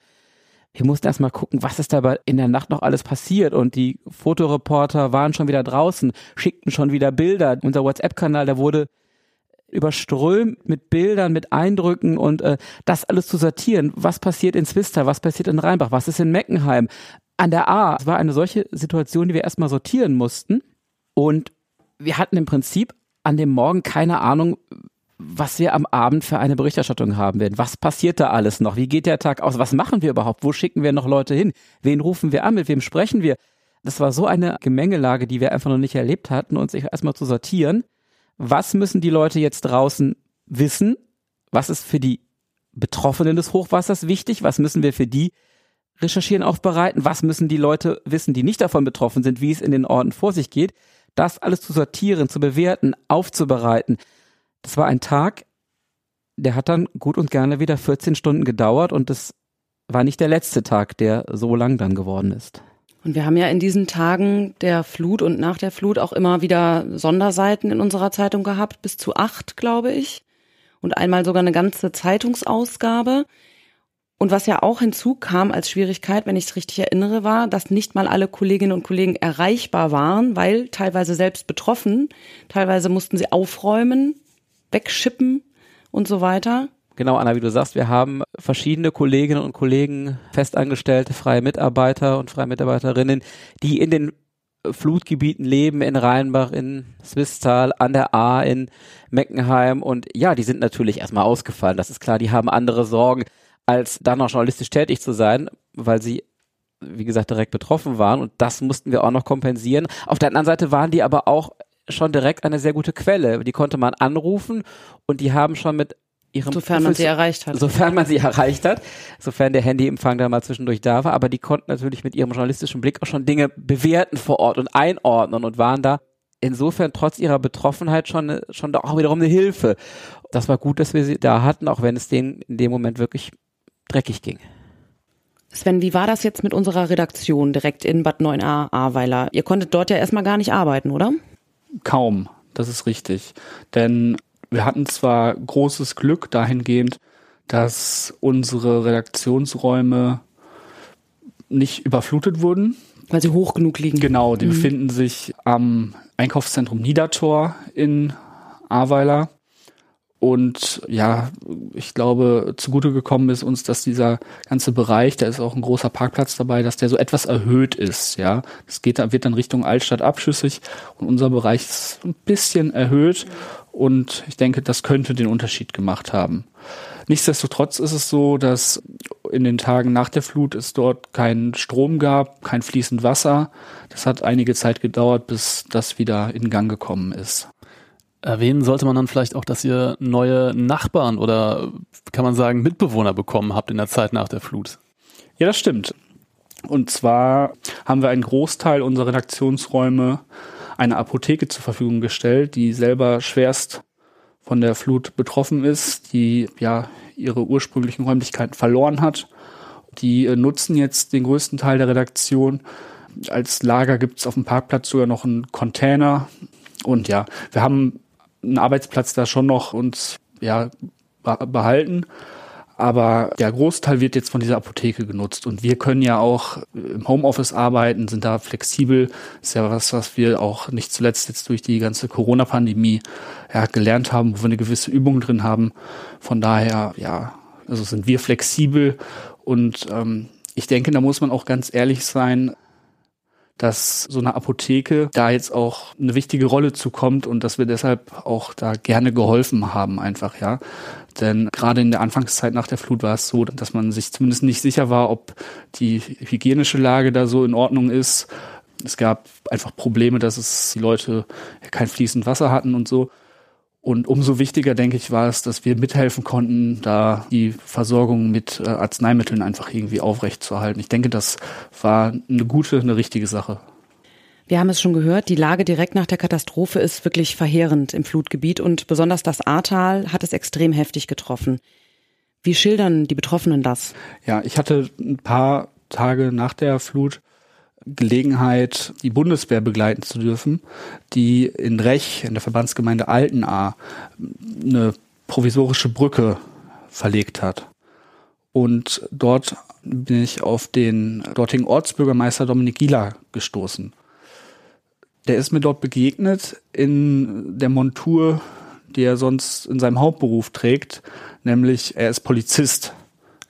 wir mussten erstmal gucken, was ist da in der Nacht noch alles passiert. Und die Fotoreporter waren schon wieder draußen, schickten schon wieder Bilder. Unser WhatsApp-Kanal, der wurde überströmt mit Bildern, mit Eindrücken und äh, das alles zu sortieren. Was passiert in Zwister, was passiert in Rheinbach, was ist in Meckenheim? An der A, es war eine solche Situation, die wir erstmal sortieren mussten. Und wir hatten im Prinzip an dem Morgen keine Ahnung, was wir am Abend für eine Berichterstattung haben werden. Was passiert da alles noch? Wie geht der Tag aus? Was machen wir überhaupt? Wo schicken wir noch Leute hin? Wen rufen wir an? Mit wem sprechen wir? Das war so eine Gemengelage, die wir einfach noch nicht erlebt hatten, uns erstmal zu sortieren. Was müssen die Leute jetzt draußen wissen? Was ist für die Betroffenen des Hochwassers wichtig? Was müssen wir für die recherchieren, aufbereiten? Was müssen die Leute wissen, die nicht davon betroffen sind, wie es in den Orten vor sich geht? das alles zu sortieren, zu bewerten, aufzubereiten. Das war ein Tag, der hat dann gut und gerne wieder 14 Stunden gedauert und das war nicht der letzte Tag, der so lang dann geworden ist. Und wir haben ja in diesen Tagen der Flut und nach der Flut auch immer wieder Sonderseiten in unserer Zeitung gehabt, bis zu acht, glaube ich. Und einmal sogar eine ganze Zeitungsausgabe. Und was ja auch hinzukam als Schwierigkeit, wenn ich es richtig erinnere, war, dass nicht mal alle Kolleginnen und Kollegen erreichbar waren, weil teilweise selbst betroffen, teilweise mussten sie aufräumen, wegschippen und so weiter. Genau, Anna, wie du sagst, wir haben verschiedene Kolleginnen und Kollegen, festangestellte, freie Mitarbeiter und freie Mitarbeiterinnen, die in den Flutgebieten leben, in Rheinbach, in Swisttal, an der A, in Meckenheim. Und ja, die sind natürlich erstmal ausgefallen, das ist klar, die haben andere Sorgen als dann noch journalistisch tätig zu sein, weil sie wie gesagt, direkt betroffen waren und das mussten wir auch noch kompensieren. Auf der anderen Seite waren die aber auch schon direkt eine sehr gute Quelle. Die konnte man anrufen und die haben schon mit ihrem sofern man sie erreicht hat. Sofern man sie erreicht hat, sofern der Handyempfang da mal zwischendurch da war, aber die konnten natürlich mit ihrem journalistischen Blick auch schon Dinge bewerten vor Ort und einordnen und waren da insofern trotz ihrer Betroffenheit schon schon auch wiederum eine Hilfe. Das war gut, dass wir sie da hatten, auch wenn es denen in dem Moment wirklich dreckig ging. Sven, wie war das jetzt mit unserer Redaktion direkt in Bad 9a Ahrweiler? Ihr konntet dort ja erstmal gar nicht arbeiten, oder? Kaum, das ist richtig. Denn wir hatten zwar großes Glück dahingehend, dass unsere Redaktionsräume nicht überflutet wurden. Weil sie hoch genug liegen. Genau, die mhm. befinden sich am Einkaufszentrum Niedertor in Ahrweiler. Und ja, ich glaube, zugute gekommen ist uns, dass dieser ganze Bereich, da ist auch ein großer Parkplatz dabei, dass der so etwas erhöht ist, ja. Das geht, wird dann Richtung Altstadt abschüssig und unser Bereich ist ein bisschen erhöht und ich denke, das könnte den Unterschied gemacht haben. Nichtsdestotrotz ist es so, dass in den Tagen nach der Flut es dort keinen Strom gab, kein fließend Wasser. Das hat einige Zeit gedauert, bis das wieder in Gang gekommen ist. Erwähnen sollte man dann vielleicht auch, dass ihr neue Nachbarn oder kann man sagen Mitbewohner bekommen habt in der Zeit nach der Flut. Ja, das stimmt. Und zwar haben wir einen Großteil unserer Redaktionsräume einer Apotheke zur Verfügung gestellt, die selber schwerst von der Flut betroffen ist, die ja ihre ursprünglichen Räumlichkeiten verloren hat. Die äh, nutzen jetzt den größten Teil der Redaktion. Als Lager gibt es auf dem Parkplatz sogar noch einen Container. Und ja, wir haben einen Arbeitsplatz da schon noch uns ja behalten. Aber der Großteil wird jetzt von dieser Apotheke genutzt. Und wir können ja auch im Homeoffice arbeiten, sind da flexibel. Das ist ja was, was wir auch nicht zuletzt jetzt durch die ganze Corona-Pandemie ja, gelernt haben, wo wir eine gewisse Übung drin haben. Von daher, ja, also sind wir flexibel. Und ähm, ich denke, da muss man auch ganz ehrlich sein, dass so eine Apotheke da jetzt auch eine wichtige Rolle zukommt und dass wir deshalb auch da gerne geholfen haben einfach, ja. Denn gerade in der Anfangszeit nach der Flut war es so, dass man sich zumindest nicht sicher war, ob die hygienische Lage da so in Ordnung ist. Es gab einfach Probleme, dass es die Leute kein fließend Wasser hatten und so. Und umso wichtiger, denke ich, war es, dass wir mithelfen konnten, da die Versorgung mit äh, Arzneimitteln einfach irgendwie aufrechtzuerhalten. Ich denke, das war eine gute, eine richtige Sache. Wir haben es schon gehört, die Lage direkt nach der Katastrophe ist wirklich verheerend im Flutgebiet und besonders das Ahrtal hat es extrem heftig getroffen. Wie schildern die Betroffenen das? Ja, ich hatte ein paar Tage nach der Flut Gelegenheit, die Bundeswehr begleiten zu dürfen, die in Rech, in der Verbandsgemeinde Altenahr, eine provisorische Brücke verlegt hat. Und dort bin ich auf den dortigen Ortsbürgermeister Dominik Gieler gestoßen. Der ist mir dort begegnet in der Montur, die er sonst in seinem Hauptberuf trägt, nämlich er ist Polizist.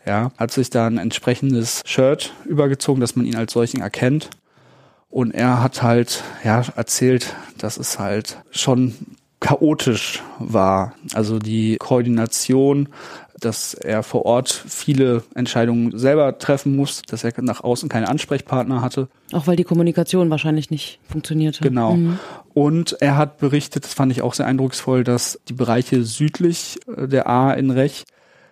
Ja, hat sich da ein entsprechendes Shirt übergezogen, dass man ihn als solchen erkennt. Und er hat halt, ja, erzählt, dass es halt schon chaotisch war. Also die Koordination dass er vor Ort viele Entscheidungen selber treffen muss, dass er nach außen keine Ansprechpartner hatte. Auch weil die Kommunikation wahrscheinlich nicht funktionierte. Genau. Mhm. Und er hat berichtet, das fand ich auch sehr eindrucksvoll, dass die Bereiche südlich äh, der A in Rech,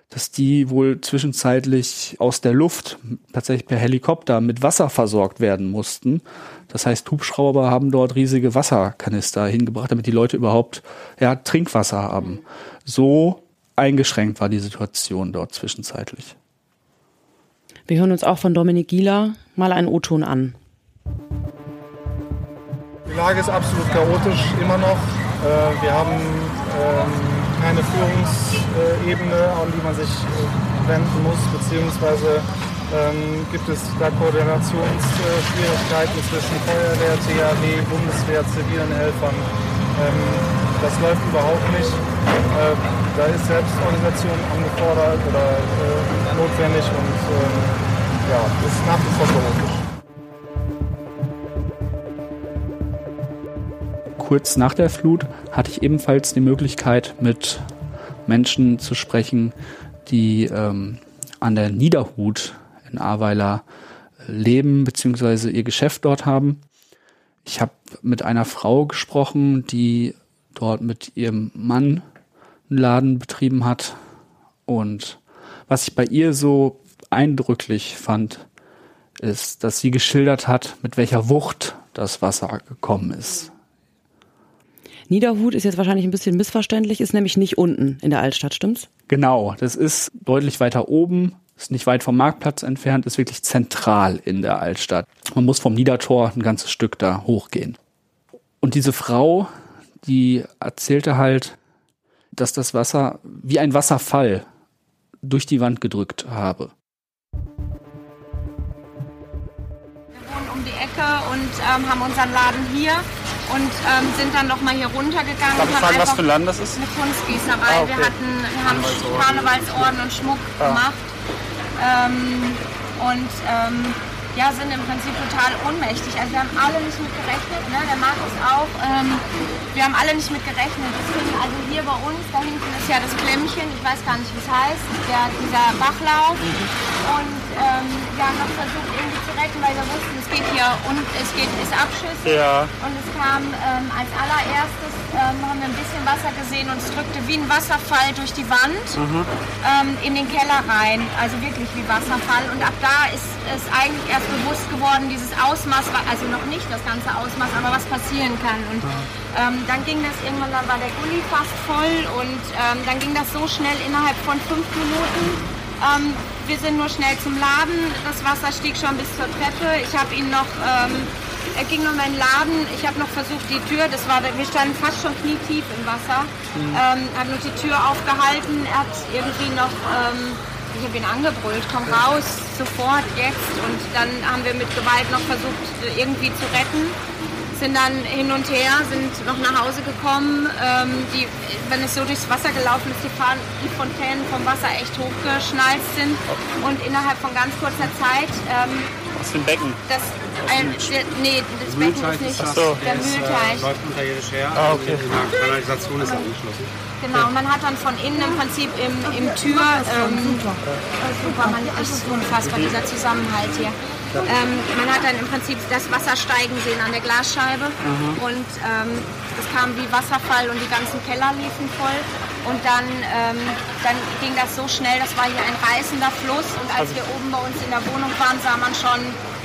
dass die wohl zwischenzeitlich aus der Luft tatsächlich per Helikopter mit Wasser versorgt werden mussten. Das heißt, Hubschrauber haben dort riesige Wasserkanister hingebracht, damit die Leute überhaupt ja, Trinkwasser haben. So eingeschränkt war die Situation dort zwischenzeitlich. Wir hören uns auch von Dominik Gieler mal einen O-Ton an. Die Lage ist absolut chaotisch, immer noch. Äh, wir haben ähm, keine Führungsebene, an die man sich äh, wenden muss, beziehungsweise ähm, gibt es da Koordinationsschwierigkeiten zwischen Feuerwehr, THW, Bundeswehr, zivilen Helfern. Ähm, das läuft überhaupt nicht. Äh, da ist Selbstorganisation angefordert oder äh, notwendig und äh, ja, ist nach wie vor chaotisch. Kurz nach der Flut hatte ich ebenfalls die Möglichkeit, mit Menschen zu sprechen, die ähm, an der Niederhut in Ahrweiler leben bzw. ihr Geschäft dort haben. Ich habe mit einer Frau gesprochen, die dort mit ihrem Mann einen Laden betrieben hat. Und was ich bei ihr so eindrücklich fand, ist, dass sie geschildert hat, mit welcher Wucht das Wasser gekommen ist. Niederhut ist jetzt wahrscheinlich ein bisschen missverständlich, ist nämlich nicht unten in der Altstadt, stimmt's? Genau, das ist deutlich weiter oben, ist nicht weit vom Marktplatz entfernt, ist wirklich zentral in der Altstadt. Man muss vom Niedertor ein ganzes Stück da hochgehen. Und diese Frau die erzählte halt, dass das Wasser wie ein Wasserfall durch die Wand gedrückt habe. Ecke und ähm, haben unseren Laden hier und ähm, sind dann noch mal hier runtergegangen. Darf ich fragen, was für ein Laden das ist? Eine Kunstgießerei. Ah, okay. Wir, hatten, wir haben Karnevalsorden und Schmuck ah. gemacht. Ähm, und ähm, ja, sind im Prinzip total ohnmächtig. Also wir haben alle nicht mit gerechnet, ne? der Markus auch. Ähm, wir haben alle nicht mit gerechnet. Also hier bei uns, da hinten ist ja das Klemmchen, ich weiß gar nicht, wie es heißt, der, dieser Bachlauf. Und ähm, wir haben noch versucht irgendwie zu retten, weil wir wussten, es geht hier und es geht ist Abschüsse. Ja. Und es kam ähm, als allererstes ähm, haben wir ein bisschen Wasser gesehen und es drückte wie ein Wasserfall durch die Wand ähm, in den Keller rein. Also wirklich wie Wasserfall. Und ab da ist es eigentlich erst bewusst geworden, dieses Ausmaß, also noch nicht das ganze Ausmaß, aber was passieren kann. Und ähm, dann ging das irgendwann, dann war der Gully fast voll und ähm, dann ging das so schnell innerhalb von fünf Minuten. Ähm, wir sind nur schnell zum Laden. Das Wasser stieg schon bis zur Treppe. Ich habe ihn noch, ähm, er ging in meinen Laden. Ich habe noch versucht, die Tür, das war, wir standen fast schon knietief im Wasser. Ähm, habe noch die Tür aufgehalten. Er hat irgendwie noch, ähm, ich habe ihn angebrüllt, komm raus, sofort, jetzt. Und dann haben wir mit Gewalt noch versucht, irgendwie zu retten sind dann hin und her, sind noch nach Hause gekommen. Ähm, die, wenn es so durchs Wasser gelaufen ist, die, Fahnen, die Fontänen vom Wasser echt hochgeschnallt sind. Und innerhalb von ganz kurzer Zeit, ähm, Aus dem Becken. das, ein, der, nee, das Becken ist nicht, Ach so. der Mühlteich. läuft unterirdisch her. Ah, okay. Die Kanalisation ist angeschlossen. Genau, und man hat dann von innen im Prinzip im, im Tür, ähm, super, man ist unfassbar, dieser Zusammenhalt hier. Ähm, man hat dann im Prinzip das Wasser steigen sehen an der Glasscheibe und ähm, es kam wie Wasserfall und die ganzen Keller liefen voll und dann, ähm, dann ging das so schnell, das war hier ein reißender Fluss und als wir oben bei uns in der Wohnung waren, sah man schon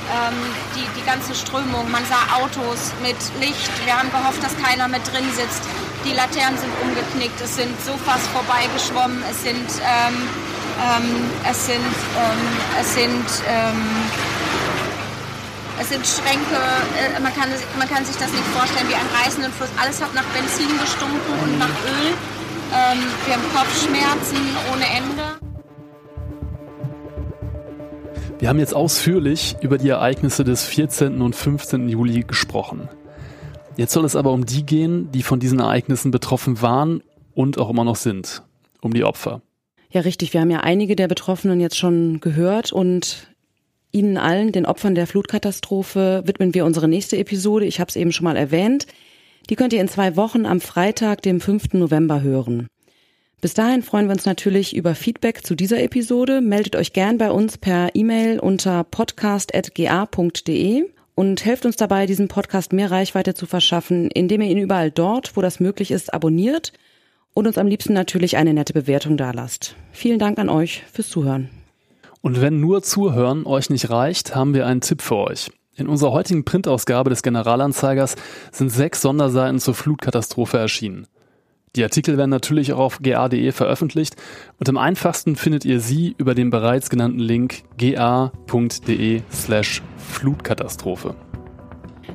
ähm, die, die ganze Strömung. Man sah Autos mit Licht. Wir haben gehofft, dass keiner mit drin sitzt. Die Laternen sind umgeknickt. Es sind Sofas vorbeigeschwommen. Es sind, ähm, ähm, es sind, es sind, es sind Schränke. Äh, man, kann, man kann sich das nicht vorstellen wie einen reißenden Fluss. Alles hat nach Benzin gestunken und nach Öl. Ähm, wir haben Kopfschmerzen ohne Ende. Wir haben jetzt ausführlich über die Ereignisse des 14. und 15. Juli gesprochen. Jetzt soll es aber um die gehen, die von diesen Ereignissen betroffen waren und auch immer noch sind. Um die Opfer. Ja, richtig. Wir haben ja einige der Betroffenen jetzt schon gehört und Ihnen allen, den Opfern der Flutkatastrophe, widmen wir unsere nächste Episode. Ich habe es eben schon mal erwähnt. Die könnt ihr in zwei Wochen am Freitag, dem 5. November hören. Bis dahin freuen wir uns natürlich über Feedback zu dieser Episode. Meldet euch gern bei uns per E-Mail unter podcast.ga.de und helft uns dabei, diesem Podcast mehr Reichweite zu verschaffen, indem ihr ihn überall dort, wo das möglich ist, abonniert und uns am liebsten natürlich eine nette Bewertung dalasst. Vielen Dank an euch fürs Zuhören. Und wenn nur Zuhören euch nicht reicht, haben wir einen Tipp für euch. In unserer heutigen Printausgabe des Generalanzeigers sind sechs Sonderseiten zur Flutkatastrophe erschienen. Die Artikel werden natürlich auch auf ga.de veröffentlicht und am einfachsten findet ihr sie über den bereits genannten Link ga.de slash Flutkatastrophe.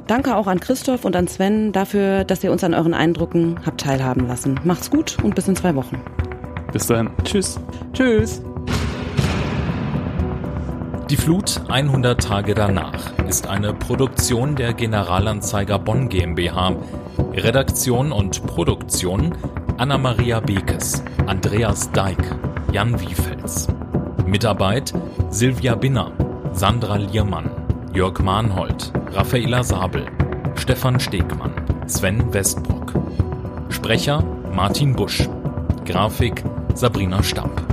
Danke auch an Christoph und an Sven dafür, dass ihr uns an euren Eindrücken habt teilhaben lassen. Macht's gut und bis in zwei Wochen. Bis dahin. Tschüss. Tschüss. Die Flut 100 Tage danach ist eine Produktion der Generalanzeiger Bonn GmbH. Redaktion und Produktion Anna-Maria Bekes, Andreas Deik, Jan Wiefels. Mitarbeit Silvia Binner, Sandra Liermann, Jörg Mahnhold, Raffaela Sabel, Stefan Stegmann, Sven Westbrock. Sprecher Martin Busch. Grafik Sabrina Stamp.